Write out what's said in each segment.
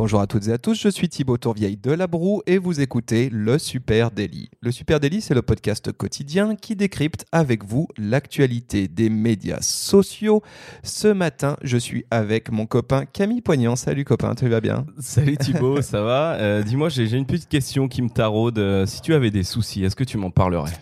Bonjour à toutes et à tous, je suis Thibaut Tourvieille de La Broue et vous écoutez Le Super Daily. Le Super Daily, c'est le podcast quotidien qui décrypte avec vous l'actualité des médias sociaux. Ce matin, je suis avec mon copain Camille Poignant. Salut copain, tu vas bien? Salut Thibaut, ça va? Euh, Dis-moi, j'ai une petite question qui me taraude. Euh, Si tu avais des soucis, est-ce que tu m'en parlerais?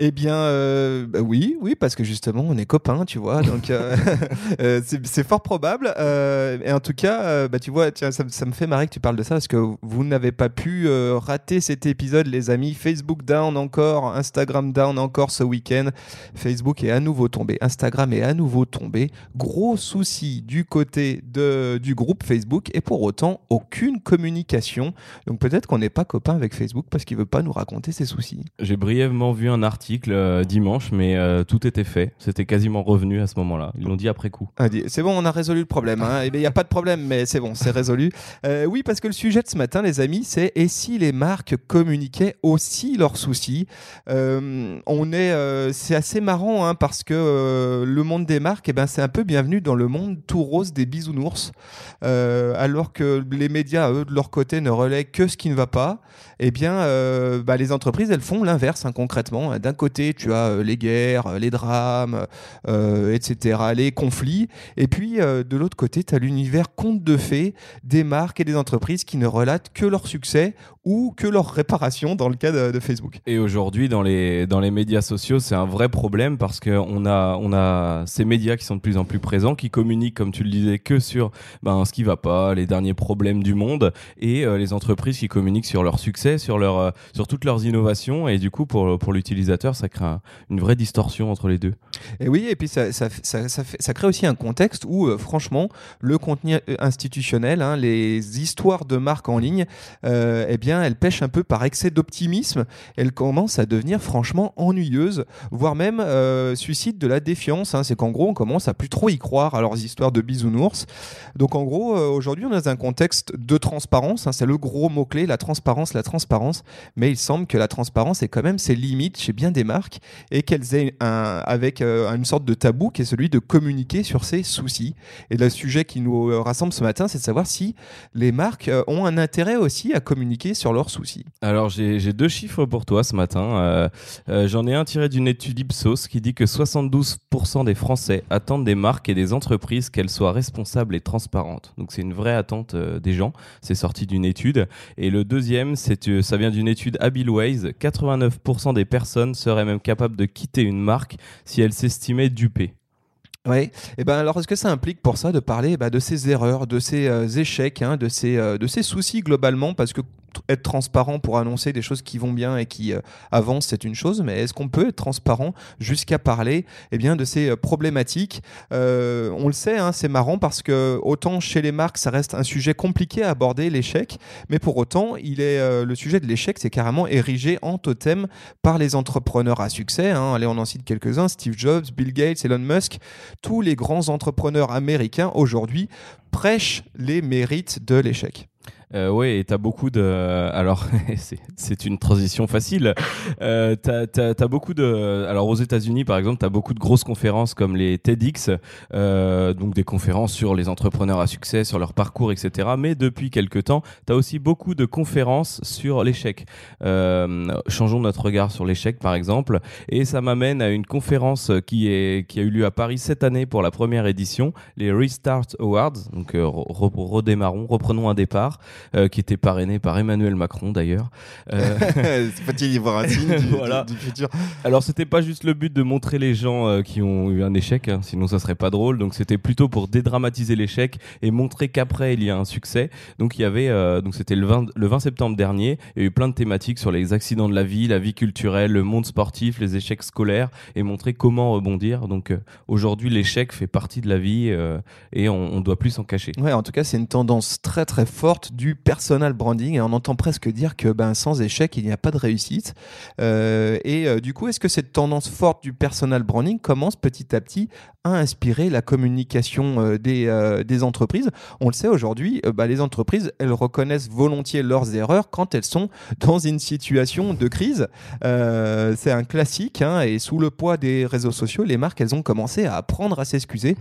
Eh bien, euh, bah oui, oui, parce que justement, on est copains, tu vois, donc euh, c'est fort probable. et en tout cas, bah, tu vois, tiens, ça me fait marrer que tu parles de ça parce que vous n'avez pas pu euh, rater cet épisode, les amis. Facebook down encore, Instagram down encore ce week-end. Facebook est à nouveau tombé, Instagram est à nouveau tombé. Gros souci du côté de, du groupe Facebook et pour autant, aucune communication. Donc peut-être qu'on n'est pas copain avec Facebook parce qu'il veut pas nous raconter ses soucis. J'ai brièvement vu un article euh, dimanche, mais euh, tout était fait. C'était quasiment revenu à ce moment-là. Ils l'ont dit après coup. Ah, C'est bon, on a résolu le problème. hein. Eh bien, Il n'y a pas de problème, mais c'est bon, c'est résolu. Euh, oui, parce que le sujet de ce matin, les amis, c'est et si les marques communiquaient aussi leurs soucis Euh, On est, euh, c'est assez marrant hein, parce que le monde des marques, eh ben, c'est un peu bienvenu dans le monde tout rose des bisounours, alors que les médias, eux, de leur côté, ne relaient que ce qui ne va pas. Eh bien, bah, les entreprises, elles font l'inverse hein, concrètement. D'un côté, tu as les guerres, les drames, etc., les conflits. Et puis, de l'autre côté, tu as l'univers conte de fées des marques et des entreprises qui ne relatent que leur succès ou que leur réparation dans le cas de, de Facebook. Et aujourd'hui, dans les, dans les médias sociaux, c'est un vrai problème parce qu'on a, on a ces médias qui sont de plus en plus présents, qui communiquent, comme tu le disais, que sur ben, ce qui va pas, les derniers problèmes du monde, et euh, les entreprises qui communiquent sur leur succès, sur, leur, euh, sur toutes leurs innovations. Et du coup, pour, pour l'utilisateur, ça crée un- une vraie distorsion entre les deux. Et oui, et puis ça, ça, ça, ça fait- ça crée aussi un contexte où, euh, franchement, le contenu institutionnel, hein, les histoires de marques en ligne, euh, eh bien, elles pêchent un peu par excès d'optimisme. Elles commencent à devenir franchement ennuyeuses, voire même euh, suscitent de la défiance. hein. C'est qu'en gros, on commence à plus trop y croire à leurs histoires de bisounours. Donc, en gros, euh, aujourd'hui, on est dans un contexte de transparence. hein. C'est le gros mot-clé, la transparence, la transparence. Mais il semble que la transparence est quand même ses limites chez bien des marques et qu'elles aient un, avec une sorte de tabou qui est celui de communiquer sur ses soucis. Et le sujet qui nous rassemble ce matin, c'est de savoir si les marques euh, ont un intérêt aussi à communiquer sur leurs soucis. Alors j'ai deux chiffres pour toi ce matin. Euh, euh, J'en ai un tiré d'une étude Ipsos qui dit que 72% des Français attendent des marques et des entreprises qu'elles soient responsables et transparentes. Donc c'est une vraie attente des gens. C'est sorti d'une étude. Et le deuxième, ça vient d'une étude Abilways. 89% des personnes seraient même capables de quitter une marque si elles s'estimaient dupées. Oui. Et ben alors, est-ce que ça implique pour ça de parler bah, de ces erreurs, de ces euh, échecs, hein, de ces euh, de ces soucis globalement, parce que être transparent pour annoncer des choses qui vont bien et qui euh, avancent, c'est une chose, mais est-ce qu'on peut être transparent jusqu'à parler eh bien, de ces euh, problématiques? Euh, On le sait, hein, c'est marrant parce que autant chez les marques, ça reste un sujet compliqué à aborder, l'échec, mais pour autant, il est, le sujet de l'échec, c'est carrément érigé en totem par les entrepreneurs à succès. hein. Allez, on en cite quelques-uns, Steve Jobs, Bill Gates, Elon Musk tous les grands entrepreneurs américains aujourd'hui prêchent les mérites de l'échec. Euh, ouais, et t'as beaucoup de. Alors, c'est- une transition facile. Euh, t'as t'as- t'as beaucoup de. Alors, aux États-Unis, par exemple, t'as beaucoup de grosses conférences comme les TEDx, euh, donc des conférences sur les entrepreneurs à succès, sur leur parcours, etc. Mais depuis quelques temps, t'as aussi beaucoup de conférences sur l'échec. Euh, changeons notre regard sur l'échec, par exemple. Et ça m'amène à une conférence qui, est, qui a eu lieu à Paris cette année pour la première édition, les Restart Awards. Donc, euh, re- re- redémarrons, reprenons un départ euh, qui était parrainé par Emmanuel Macron d'ailleurs. Euh, Faut-il y voir un signe du, Voilà. du- du futur? Alors c'était pas juste le but de montrer les gens euh, qui ont eu un échec, hein, sinon ça serait pas drôle. Donc c'était plutôt pour dédramatiser l'échec et montrer qu'après il y a un succès. Donc il y avait, euh, donc c'était le 20, le 20 septembre dernier, il y a eu plein de thématiques sur les accidents de la vie, la vie culturelle, le monde sportif, les échecs scolaires et montrer comment rebondir. Donc euh, aujourd'hui l'échec fait partie de la vie et on, on doit plus s'en cacher. Ouais, en tout cas, c'est une tendance très très forte du du personal branding et on entend presque dire que ben, sans échec, il n'y a pas de réussite. Euh, et euh, du coup, est-ce que cette tendance forte du personal branding commence petit à petit à inspirer la communication euh, des, des, entreprises? On le sait aujourd'hui, bah, les entreprises, elles reconnaissent volontiers leurs erreurs quand elles sont dans une situation de crise. C'est un classique hein, et sous le poids des réseaux sociaux, les marques, elles ont commencé à apprendre à s'excuser.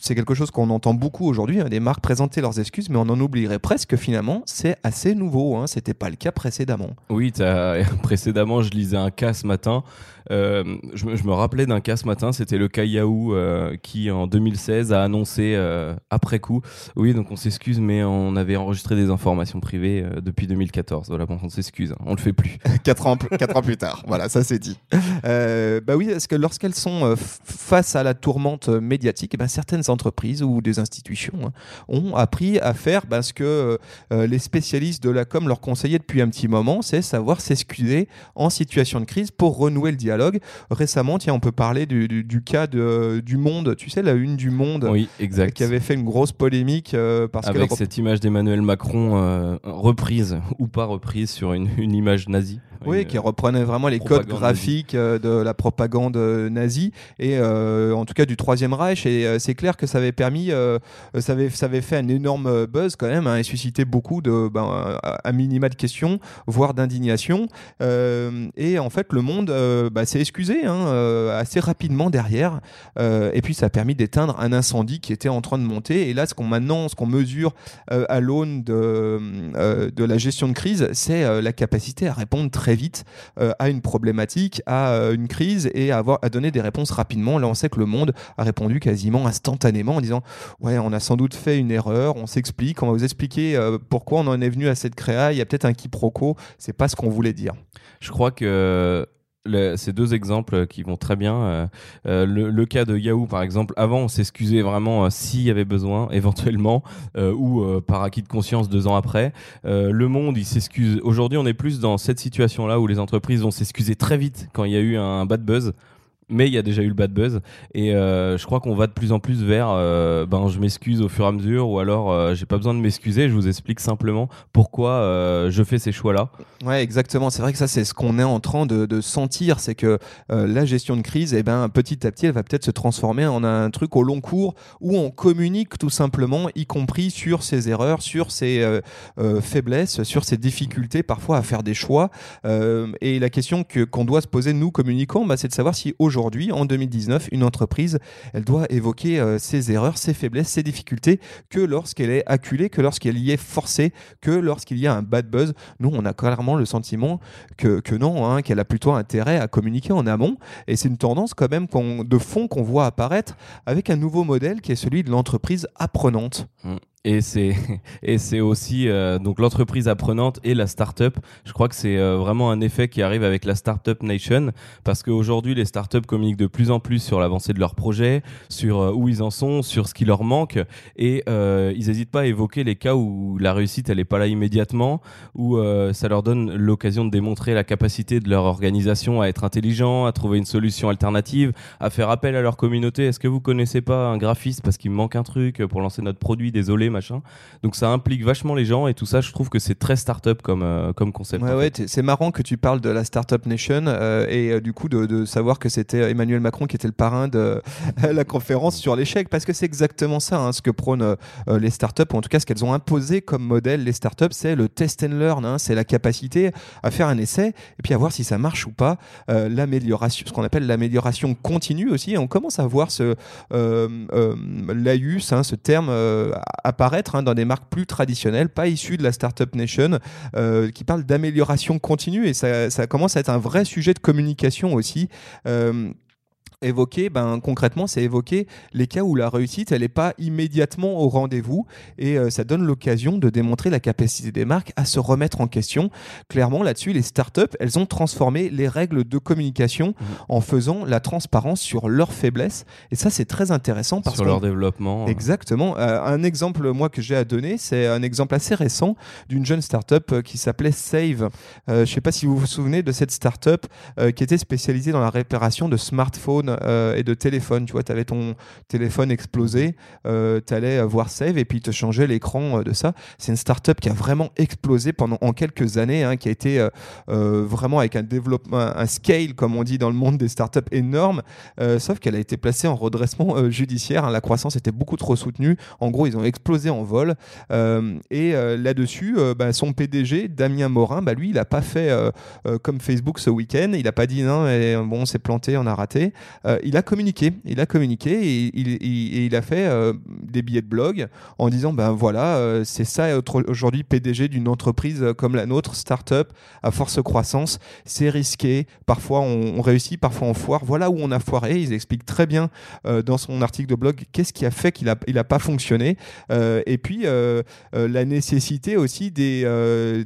C'est quelque chose qu'on entend beaucoup aujourd'hui, hein, des marques présenter leurs excuses, mais on en oublierait presque finalement, c'est assez nouveau. Hein, C'était pas le cas précédemment. Oui, précédemment, je lisais un cas ce matin euh, je, me rappelais d'un cas ce matin, c'était le cas Yahoo euh, qui en 2016 a annoncé euh, après coup, oui donc on s'excuse mais on avait enregistré des informations privées depuis 2014. Voilà bon on s'excuse, hein, on le fait plus. quatre ans, plus tard, voilà ça c'est dit. bah oui parce que lorsqu'elles sont face à la tourmente médiatique, eh ben, certaines entreprises ou des institutions hein, ont appris à faire ben, ce que les spécialistes de la com leur conseillaient depuis un petit moment, c'est savoir s'excuser en situation de crise pour renouer le dialogue dialogue. Récemment, tiens, on peut parler du, cas de, du Monde, tu sais, la une du Monde, oui, exact. qui avait fait une grosse polémique euh, parce avec cette image d'Emmanuel Macron euh, reprise ou pas reprise sur une, une image nazie. Oui, qui reprenait vraiment les codes graphiques euh, de la propagande nazie et en tout cas du Troisième Reich. Et c'est clair que ça avait permis, ça, avait, ça avait fait un énorme buzz quand même hein, et suscité beaucoup de, ben, à minima de questions, voire d'indignation. et en fait, le monde bah, s'est excusé hein, assez rapidement derrière. et puis ça a permis d'éteindre un incendie qui était en train de monter. Et là, ce qu'on maintenant, ce qu'on mesure à l'aune de, la gestion de crise, c'est la capacité à répondre très vite euh, à une problématique, à euh, une crise et à, avoir, à donner des réponses rapidement. Là, on sait que le monde a répondu quasiment instantanément en disant Ouais, on a sans doute fait une erreur, on s'explique, on va vous expliquer euh, pourquoi on en est venu à cette créa. Il y a peut-être un quiproquo, c'est pas ce qu'on voulait dire. Je crois que ces deux exemples qui vont très bien. Euh, euh, le, cas de Yahoo, par exemple, avant, on s'excusait vraiment euh, s'il y avait besoin, éventuellement, ou par acquis de conscience deux ans après. le monde, il s'excuse. Aujourd'hui, on est plus dans cette situation-là où les entreprises vont s'excuser très vite quand il y a eu un bad buzz mais il y a déjà eu le bad buzz. Et euh, je crois qu'on va de plus en plus vers euh, ben je m'excuse au fur et à mesure ou alors euh, j'ai pas besoin de m'excuser je vous explique simplement pourquoi je fais ces choix là ouais exactement. C'est vrai que ça c'est ce qu'on est en train de, sentir c'est que la gestion de crise eh ben petit à petit elle va peut-être se transformer en un truc au long cours où on communique tout simplement y compris sur ses erreurs sur ses faiblesses sur ses difficultés parfois à faire des choix. Et la question que qu'on doit se poser nous communicants bah, c'est de savoir si aujourd'hui aujourd'hui, en 2019, une entreprise, elle doit évoquer euh, ses erreurs, ses faiblesses, ses difficultés que lorsqu'elle est acculée, que lorsqu'elle y est forcée, que lorsqu'il y a un bad buzz. Nous, on a clairement le sentiment que, que non, hein, qu'elle a plutôt intérêt à communiquer en amont. Et c'est une tendance quand même de fond qu'on voit apparaître avec un nouveau modèle qui est celui de l'entreprise apprenante. Mmh. Et c'est et c'est aussi euh, donc l'entreprise apprenante et la start-up. Je crois que c'est euh, vraiment un effet qui arrive avec la Startup Nation parce qu'aujourd'hui les start-up communiquent de plus en plus sur l'avancée de leurs projets, sur euh, où ils en sont, sur ce qui leur manque et ils n'hésitent pas à évoquer les cas où la réussite elle est pas là immédiatement, où ça leur donne l'occasion de démontrer la capacité de leur organisation à être intelligent, à trouver une solution alternative, à faire appel à leur communauté. Est-ce que vous connaissez pas un graphiste parce qu'il manque un truc pour lancer notre produit? Désolé machin. Donc ça implique vachement les gens et tout ça, je trouve que c'est très start-up comme, euh, comme concept. Ouais, ouais, c'est marrant que tu parles de la Startup Nation euh, et euh, du coup de, savoir que c'était Emmanuel Macron qui était le parrain de la conférence sur l'échec parce que c'est exactement ça hein, ce que prônent les startups ou en tout cas ce qu'elles ont imposé comme modèle les startups, c'est le test and learn, hein, c'est la capacité à faire un essai et puis à voir si ça marche ou pas, l'amélioration, ce qu'on appelle l'amélioration continue aussi. on commence à voir ce hein, ce terme apparaître apparaître hein, dans des marques plus traditionnelles, pas issues de la Startup Nation, euh, qui parlent d'amélioration continue et ça, commence à être un vrai sujet de communication aussi. Euh, évoquer, ben, concrètement, c'est évoquer les cas où la réussite, elle n'est pas immédiatement au rendez-vous et euh, ça donne l'occasion de démontrer la capacité des marques à se remettre en question. Clairement, là-dessus, les startups, elles ont transformé les règles de communication mmh. en faisant la transparence sur leurs faiblesses et ça, c'est très intéressant parce sur leur développement. Exactement. Euh, un exemple, moi, que j'ai à donner, c'est un exemple assez récent d'une jeune startup euh, qui s'appelait Save. je ne sais pas si vous vous souvenez de cette startup qui était spécialisée dans la réparation de smartphones smartphone et de téléphone. Tu vois, tu avais ton téléphone explosé, tu allais voir Save et puis te changer l'écran de ça. C'est une startup qui a vraiment explosé pendant en quelques années, hein, qui a été vraiment avec un développement, un scale, comme on dit dans le monde des startups, énorme. sauf qu'elle a été placée en redressement judiciaire. Hein. La croissance était beaucoup trop soutenue. En gros, ils ont explosé en vol. et là-dessus, bah, son PDG, Damien Morin, bah, lui, il n'a pas fait comme Facebook ce week-end. Il n'a pas dit non, et, bon, on s'est planté, on a raté. Il a communiqué. Il a communiqué et il, a fait des billets de blog en disant ben voilà, c'est ça aujourd'hui PDG d'une entreprise comme la nôtre, start-up à force croissance. C'est risqué. Parfois on, réussit, parfois on foire. Voilà où on a foiré. Il explique très bien dans son article de blog qu'est-ce qui a fait qu'il a, il a pas fonctionné. et puis la nécessité aussi des,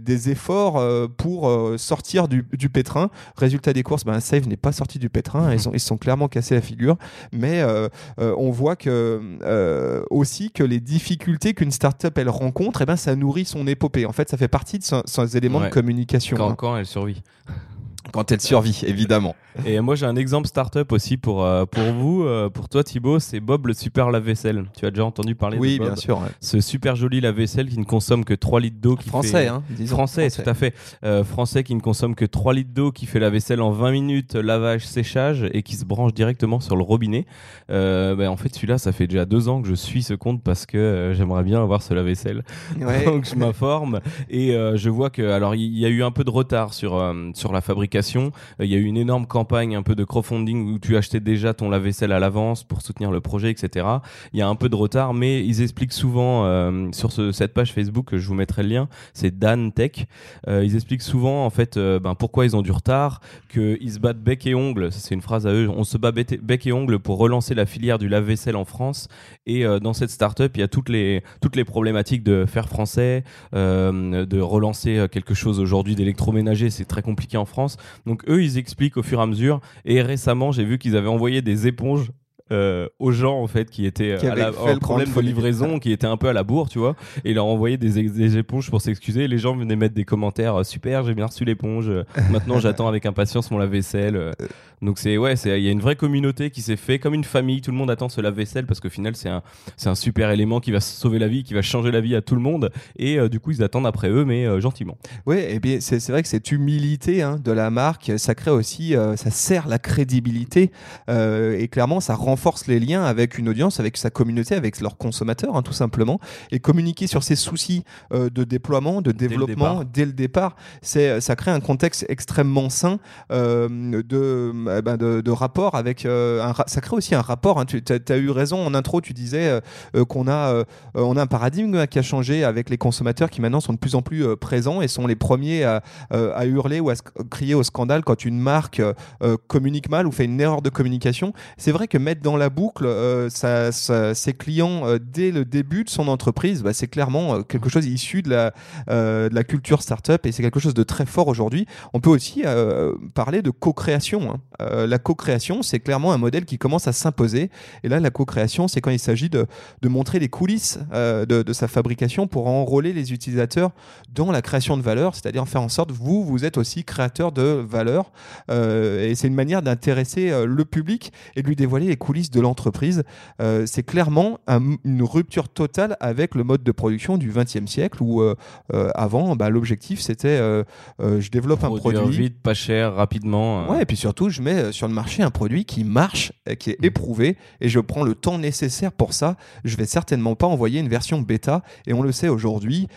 des efforts pour sortir du, du, pétrin. Résultat des courses, ben, Save n'est pas sorti du pétrin. Ils, ont, ils sont clairement cassés la figure. Mais on voit que aussi que les difficultés qu'une startup elle rencontre, et eh ben, ça nourrit son épopée. En fait, ça fait partie de ses éléments de communication. Quand, hein. quand elle survit quand elle survit, évidemment. Et moi, j'ai un exemple startup aussi pour, euh, pour vous. Euh, pour toi, Thibaut, c'est Bob le super lave-vaisselle. Tu as déjà entendu parler oui, de Bob bien sûr. Ce super joli lave-vaisselle qui ne consomme que 3 litres d'eau. Français, hein, Français, tout à fait. Euh, français qui ne consomme que 3 litres d'eau, qui fait la vaisselle en 20 minutes, lavage, séchage et qui se branche directement sur le robinet. Ben, en fait, celui-là, ça fait déjà deux ans que je suis ce compte parce que j'aimerais bien avoir ce lave-vaisselle. Donc, je m'informe et je vois que, alors, il y, a eu un peu de retard sur, sur la fabrication. Il y a eu une énorme campagne un peu de crowdfunding où tu achetais déjà ton lave-vaisselle à l'avance pour soutenir le projet, etc. Il y a un peu de retard, mais ils expliquent souvent euh, sur cette page Facebook, je vous mettrai le lien, c'est Dan Tech. Euh, ils expliquent souvent en fait euh, ben, pourquoi ils ont du retard, qu'ils se battent bec et ongle. C'est une phrase à eux. On se bat bec et ongle pour relancer la filière du lave-vaisselle en France. Et dans cette startup, il y a toutes les toutes les problématiques de faire français, de relancer quelque chose aujourd'hui d'électroménager. C'est très compliqué en France. Donc eux, ils expliquent au fur et à mesure. Et récemment, j'ai vu qu'ils avaient envoyé des éponges euh, aux gens en fait qui étaient qui à la, le problème de livraison, qui étaient un peu à la bourre, tu vois, et leur envoyaient des, des éponges pour s'excuser. Les gens venaient mettre des commentaires super, j'ai bien reçu l'éponge. Maintenant, j'attends avec impatience mon lave-vaisselle. Donc c'est ouais, c'est il y a une vraie communauté qui s'est fait comme une famille. Tout le monde attend ce lave-vaisselle parce qu'au final c'est un c'est un super élément qui va sauver la vie, qui va changer la vie à tout le monde. Et euh, du coup ils attendent après eux, mais euh, gentiment. Oui, et bien c'est vrai que cette humilité hein, de la marque, ça crée aussi, ça sert la crédibilité et clairement ça rend renforce les liens avec une audience, avec sa communauté, avec leurs consommateurs, hein, tout simplement. Et communiquer sur ses soucis euh, de déploiement, de développement dès le départ, c'est, ça crée un contexte extrêmement sain euh, de, eh ben de, de, rapport avec. Euh, un, ça crée aussi un rapport. Hein. tu as, eu raison en intro, tu disais qu'on a, on a un paradigme qui a changé avec les consommateurs qui maintenant sont de plus en plus présents et sont les premiers à, à hurler ou à crier au scandale quand une marque communique mal ou fait une erreur de communication. C'est vrai que mettre dans la boucle euh, ses clients euh, dès le début de son entreprise, bah, c'est clairement euh, quelque chose issu de la, de la culture startup et c'est quelque chose de très fort aujourd'hui. On peut aussi parler de co-création. Hein. la co-création, c'est clairement un modèle qui commence à s'imposer. Et là, la co-création, c'est quand il s'agit de, montrer les coulisses de, de, sa fabrication pour enrôler les utilisateurs dans la création de valeur, c'est-à-dire faire en sorte vous, vous êtes aussi créateur de valeur. et c'est une manière d'intéresser le public et de lui dévoiler les coulisses de l'entreprise. Euh, c'est clairement une rupture totale avec le mode de production du XXe siècle où euh, euh, avant, bah, l'objectif c'était je développe un produit vite, pas cher, rapidement. Ouais, et puis surtout je mets sur le marché un produit qui marche, qui est mm. éprouvé, et je prends le temps nécessaire pour ça. Je vais certainement pas envoyer une version bêta, et on le sait aujourd'hui,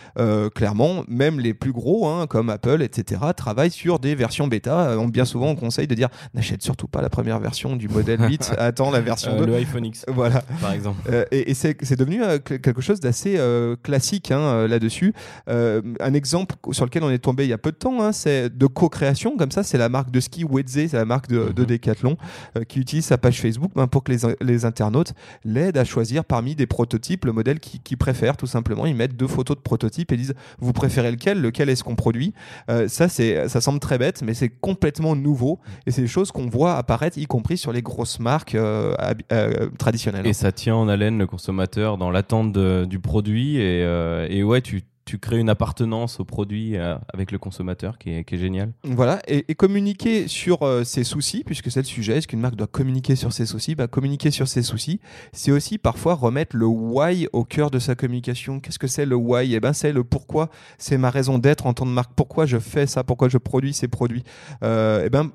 clairement, même les plus gros, hein, comme Apple, etc., travaillent sur des versions bêta. bien souvent, on conseille de dire n'achète surtout pas la première version du modèle 8, attends la version euh, le iPhone X, voilà. par exemple. Euh, et, c'est devenu euh, quelque chose d'assez classique hein, là-dessus. un exemple sur lequel on est tombé il y a peu de temps, hein, c'est de co-création, comme ça, c'est la marque de ski Wedze, c'est la marque de, mhm. Decathlon, qui utilise sa page Facebook ben, pour que les, les internautes l'aident à choisir parmi des prototypes le modèle qu'ils préfèrent, tout simplement. Ils mettent deux photos de prototypes et disent vous préférez lequel, lequel est-ce qu'on produit? ça, c'est, ça semble très bête, mais c'est complètement nouveau et c'est des choses qu'on voit apparaître, y compris sur les grosses marques euh, traditionnel. Et ça tient en haleine le consommateur dans l'attente du produit. Et, euh, et ouais, tu, tu crées une appartenance au produit euh, avec le consommateur qui est, qui génial. Voilà, et, communiquer sur euh, ses soucis, puisque c'est le sujet, est-ce qu'une marque doit communiquer sur ses soucis? Bah, Communiquer sur ses soucis, c'est aussi parfois remettre le why au cœur de sa communication. Qu'est-ce que c'est le why? Eh ben, c'est le pourquoi, c'est ma raison d'être en tant que marque, pourquoi je fais ça, pourquoi je produis ces produits? Euh, eh ben,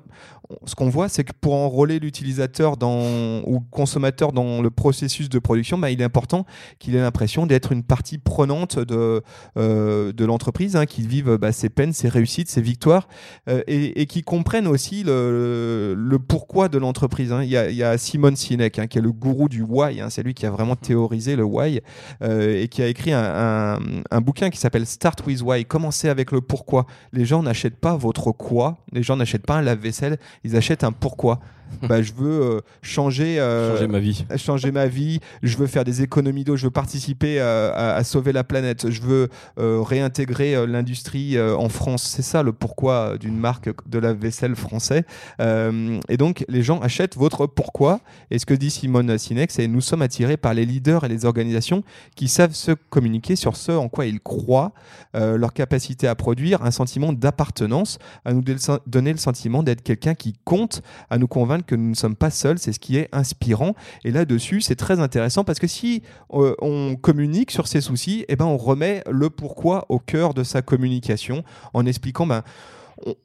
ce qu'on voit, c'est que pour enrôler l'utilisateur dans, ou le consommateur dans le processus de production, bah, il est important qu'il ait l'impression d'être une partie prenante de, euh, de l'entreprise, hein, qu'il vive bah, ses peines, ses réussites, ses victoires, euh, et, et qu'il comprenne aussi le, le pourquoi de l'entreprise. Hein. Il, y a, il y a Simon Sinek, hein, qui est le gourou du why, hein, c'est lui qui a vraiment théorisé le why, euh, et qui a écrit un, un, un bouquin qui s'appelle Start with Why, commencez avec le pourquoi. Les gens n'achètent pas votre quoi, les gens n'achètent pas un lave-vaisselle, ils achètent un pourquoi. bah, je veux euh, changer, euh, Changer ma vie. changer ma vie, je veux faire des économies d'eau, je veux participer euh, à, à sauver la planète, je veux réintégrer euh, l'industrie euh, en France. C'est ça le pourquoi d'une marque de la vaisselle français. Euh, et donc les gens achètent votre pourquoi. Et ce que dit Simone Sinek, c'est nous sommes attirés par les leaders et les organisations qui savent se communiquer sur ce en quoi ils croient, euh, leur capacité à produire un sentiment d'appartenance, à nous donner le sentiment d'être quelqu'un qui compte, à nous convaincre que nous ne sommes pas seuls, c'est ce qui est inspirant. Et là-dessus, c'est très intéressant parce que si euh, on communique sur ses soucis, eh ben, on remet le pourquoi au cœur de sa communication en expliquant ben,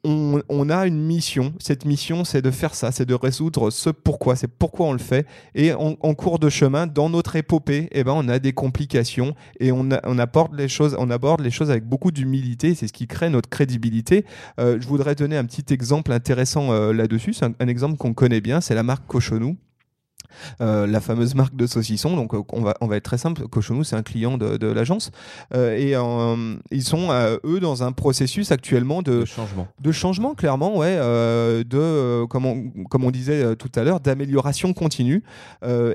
on, a une mission. Cette mission, c'est de faire ça, c'est de résoudre ce pourquoi, c'est pourquoi on le fait. Et en, cours de chemin, dans notre épopée, eh ben, on a des complications et on, apporte les choses, on aborde les choses avec beaucoup d'humilité. C'est ce qui crée notre crédibilité. Euh, je voudrais donner un petit exemple intéressant euh, là-dessus. C'est un, un exemple qu'on connaît bien, c'est la marque Cochonou. Euh, la fameuse marque de saucisson. Donc, euh, on, va, on va être très simple. Cochonou, c'est un client de, de l'agence. Euh, et euh, ils sont, eux, dans un processus actuellement de, De changement. de changement, clairement, ouais, de, comme, on, comme on disait tout à l'heure, d'amélioration continue.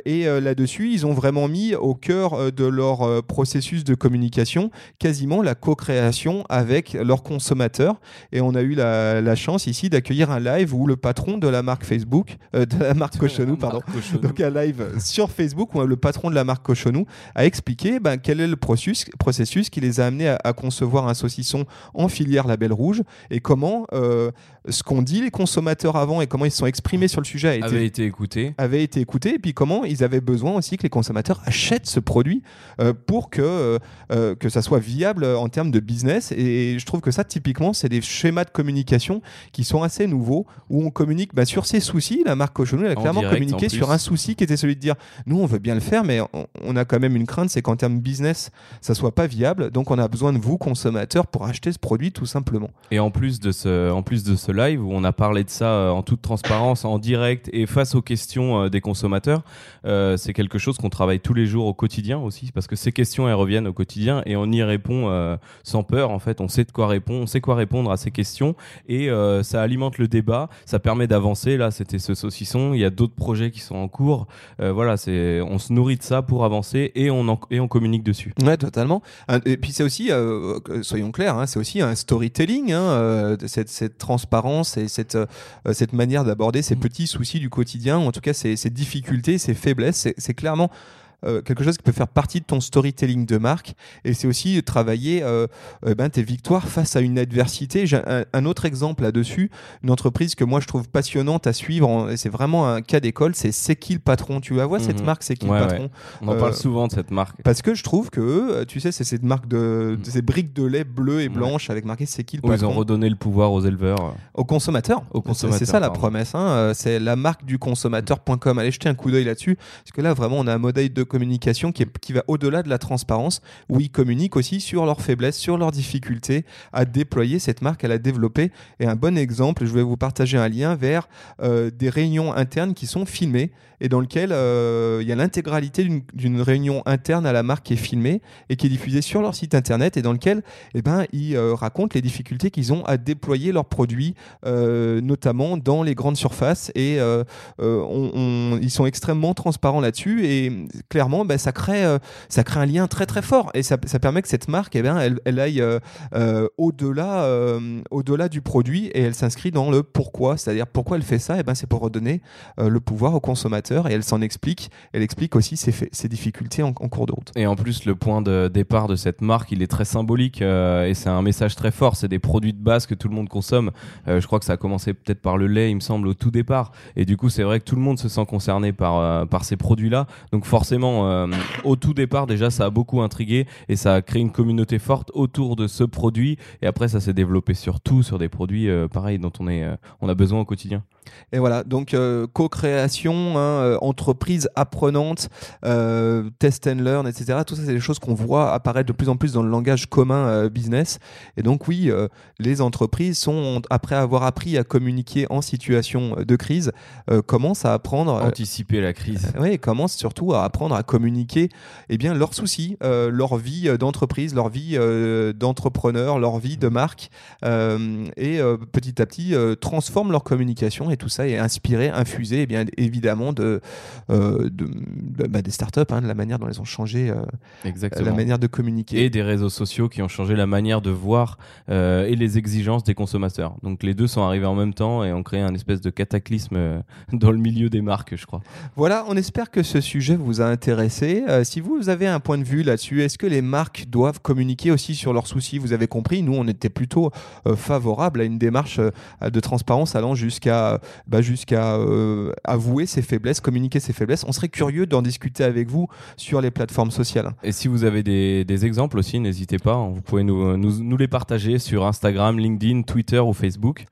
et là-dessus, ils ont vraiment mis au cœur de leur processus de communication quasiment la co-création avec leurs consommateurs. Et on a eu la, la chance ici d'accueillir un live où le patron de la marque Facebook, de la marque Cochonou, pardon, Cochonou. Donc un live sur Facebook où le patron de la marque Cochonou a expliqué ben, quel est le processus, qui les a amenés à, à concevoir un saucisson en filière label rouge et comment euh, ce qu'ont dit les consommateurs avant et comment ils se sont exprimés sur le sujet a été, avait été écouté. avait été écouté et puis comment ils avaient besoin aussi que les consommateurs achètent ce produit euh, pour que, euh, euh, que ça soit viable en termes de business. Et je trouve que ça typiquement c'est des schémas de communication qui sont assez nouveaux où on communique bah, sur ses soucis. La marque Cochonou elle a En clairement direct, communiqué sur un souci qui était celui de dire nous on veut bien le faire mais on, on a quand même une crainte c'est qu'en termes business ça soit pas viable. Donc on a besoin de vous consommateurs pour acheter ce produit tout simplement. Et en plus de ce, en plus de ce live où on a parlé de ça euh, en toute transparence, en direct et face aux questions euh, des consommateurs, euh, c'est quelque chose qu'on travaille tous les jours au quotidien aussi, parce que ces questions elles reviennent au quotidien et on y répond sans peur. En fait, on sait de quoi répondre, on sait quoi répondre à ces questions et ça alimente le débat, ça permet d'avancer. Là, c'était ce saucisson. Il y a d'autres projets qui sont en cours. Voilà, c'est, on se nourrit de ça pour avancer et on et on communique dessus. Ouais, totalement. Et puis c'est aussi, soyons clairs, hein, c'est aussi un storytelling, hein, cette, cette transparence et cette, euh, cette manière d'aborder ces petits soucis du quotidien, ou en tout cas ces, ces difficultés, ces faiblesses. C'est clairement euh, quelque chose qui peut faire partie de ton storytelling de marque. Et c'est aussi travailler euh, euh, ben, tes victoires face à une adversité. J'ai un, un autre exemple là-dessus, une entreprise que moi je trouve passionnante à suivre, c'est vraiment un cas d'école, c'est C'est qui le patron Tu la vois cette Mhm. marque, C'est qui Ouais, le ouais. patron On en parle souvent de cette marque. parce que je trouve que, tu sais, c'est cette marque de, Mm. de ces briques de lait bleues et Ouais. blanches avec marqué c'est qui le Où ils ont patron redonné le pouvoir aux éleveurs. Aux consommateurs. Aux C'est- consommateurs, C'est ça la promesse. Hein. C'est la marque du consommateur.com. Allez jeter un coup d'œil là-dessus. Parce que là, vraiment, on a un modèle de communication qui, va au-delà de la transparence, où ils communiquent aussi sur leurs faiblesses, sur leurs difficultés à déployer cette marque, à la développer. Et un bon exemple, je vais vous partager un lien vers euh, des réunions internes qui sont filmées et dans lequel euh, il y a l'intégralité d'une- réunion interne à la marque qui est filmée et qui est diffusée sur leur site internet et dans lequel eh ben, ils euh, racontent les difficultés qu'ils ont à déployer leurs produits, notamment dans les grandes surfaces. Et ils sont extrêmement transparents là-dessus. Et clairement, ben, ça, crée, euh, ça crée un lien très très fort et ça, ça permet que cette marque, eh bien, elle, elle aille euh, euh, au-delà euh, au-delà du produit et elle s'inscrit dans le pourquoi, c'est-à-dire pourquoi elle fait ça, eh ben, c'est pour redonner euh, le pouvoir au consommateur et elle s'en explique. Elle explique aussi ses, ses difficultés en, en cours de route. Et en plus, le point de départ de cette marque, il est très symbolique et c'est un message très fort. C'est des produits de base que tout le monde consomme. Je crois que ça a commencé peut-être par le lait, il me semble, au tout départ. Et du coup, c'est vrai que tout le monde se sent concerné par, par ces produits-là. Donc forcément, euh, au tout départ, déjà, ça a beaucoup intrigué et ça a créé une communauté forte autour de ce produit. Et après, ça s'est développé sur tout, sur des produits euh, pareils dont on, est, euh, on a besoin au quotidien. Et voilà, donc euh, co-création, hein, euh, entreprise apprenante, euh, test and learn, etc. Tout ça, c'est des choses qu'on voit apparaître de plus en plus dans le langage commun euh, business. Et donc oui, les entreprises sont, après avoir appris à communiquer en situation de crise, commencent à apprendre... Anticiper la crise. oui, commencent surtout à apprendre à communiquer eh bien, leurs soucis, leur vie d'entreprise, leur vie d'entrepreneur, leur vie de marque, et petit à petit transforment leur communication et tout ça est inspiré, infusé, eh bien, évidemment de, euh, de- de- bah, des startups, hein, de la manière dont elles ont changé euh, Exactement. la manière de communiquer. et des réseaux sociaux qui ont changé la manière de voir euh, et les exigences des consommateurs. Donc les deux sont arrivés en même temps et ont créé un espèce de cataclysme euh, dans le milieu des marques, je crois. Voilà, on espère que ce sujet vous a intéressé. Euh, si vous avez un point de vue là-dessus, est-ce que les marques doivent communiquer aussi sur leurs soucis? Vous avez compris, nous, on était plutôt euh, favorable à une démarche euh, de transparence allant jusqu'à bah, jusqu'à euh, avouer ses faiblesses, communiquer ses faiblesses. On serait curieux d'en discuter avec vous sur les plateformes sociales. Et si vous avez des, des exemples aussi, n'hésitez pas, hein, vous pouvez nous, nous, nous les partager sur Instagram, LinkedIn, Twitter ou Facebook.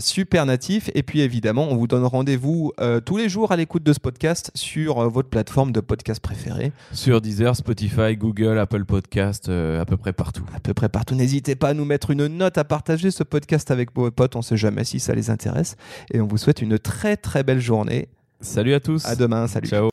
supernatif et puis évidemment on vous donne rendez-vous euh, tous les jours à l'écoute de ce podcast sur euh, votre plateforme de podcast préférée Sur Deezer, Spotify, Google, Apple Podcast, euh, à peu près partout. à peu près partout. N'hésitez pas à nous mettre une note, à partager ce podcast avec vos potes, on sait jamais si ça les intéresse. Et on vous souhaite une très très belle journée. Salut à tous. À demain, salut. Ciao.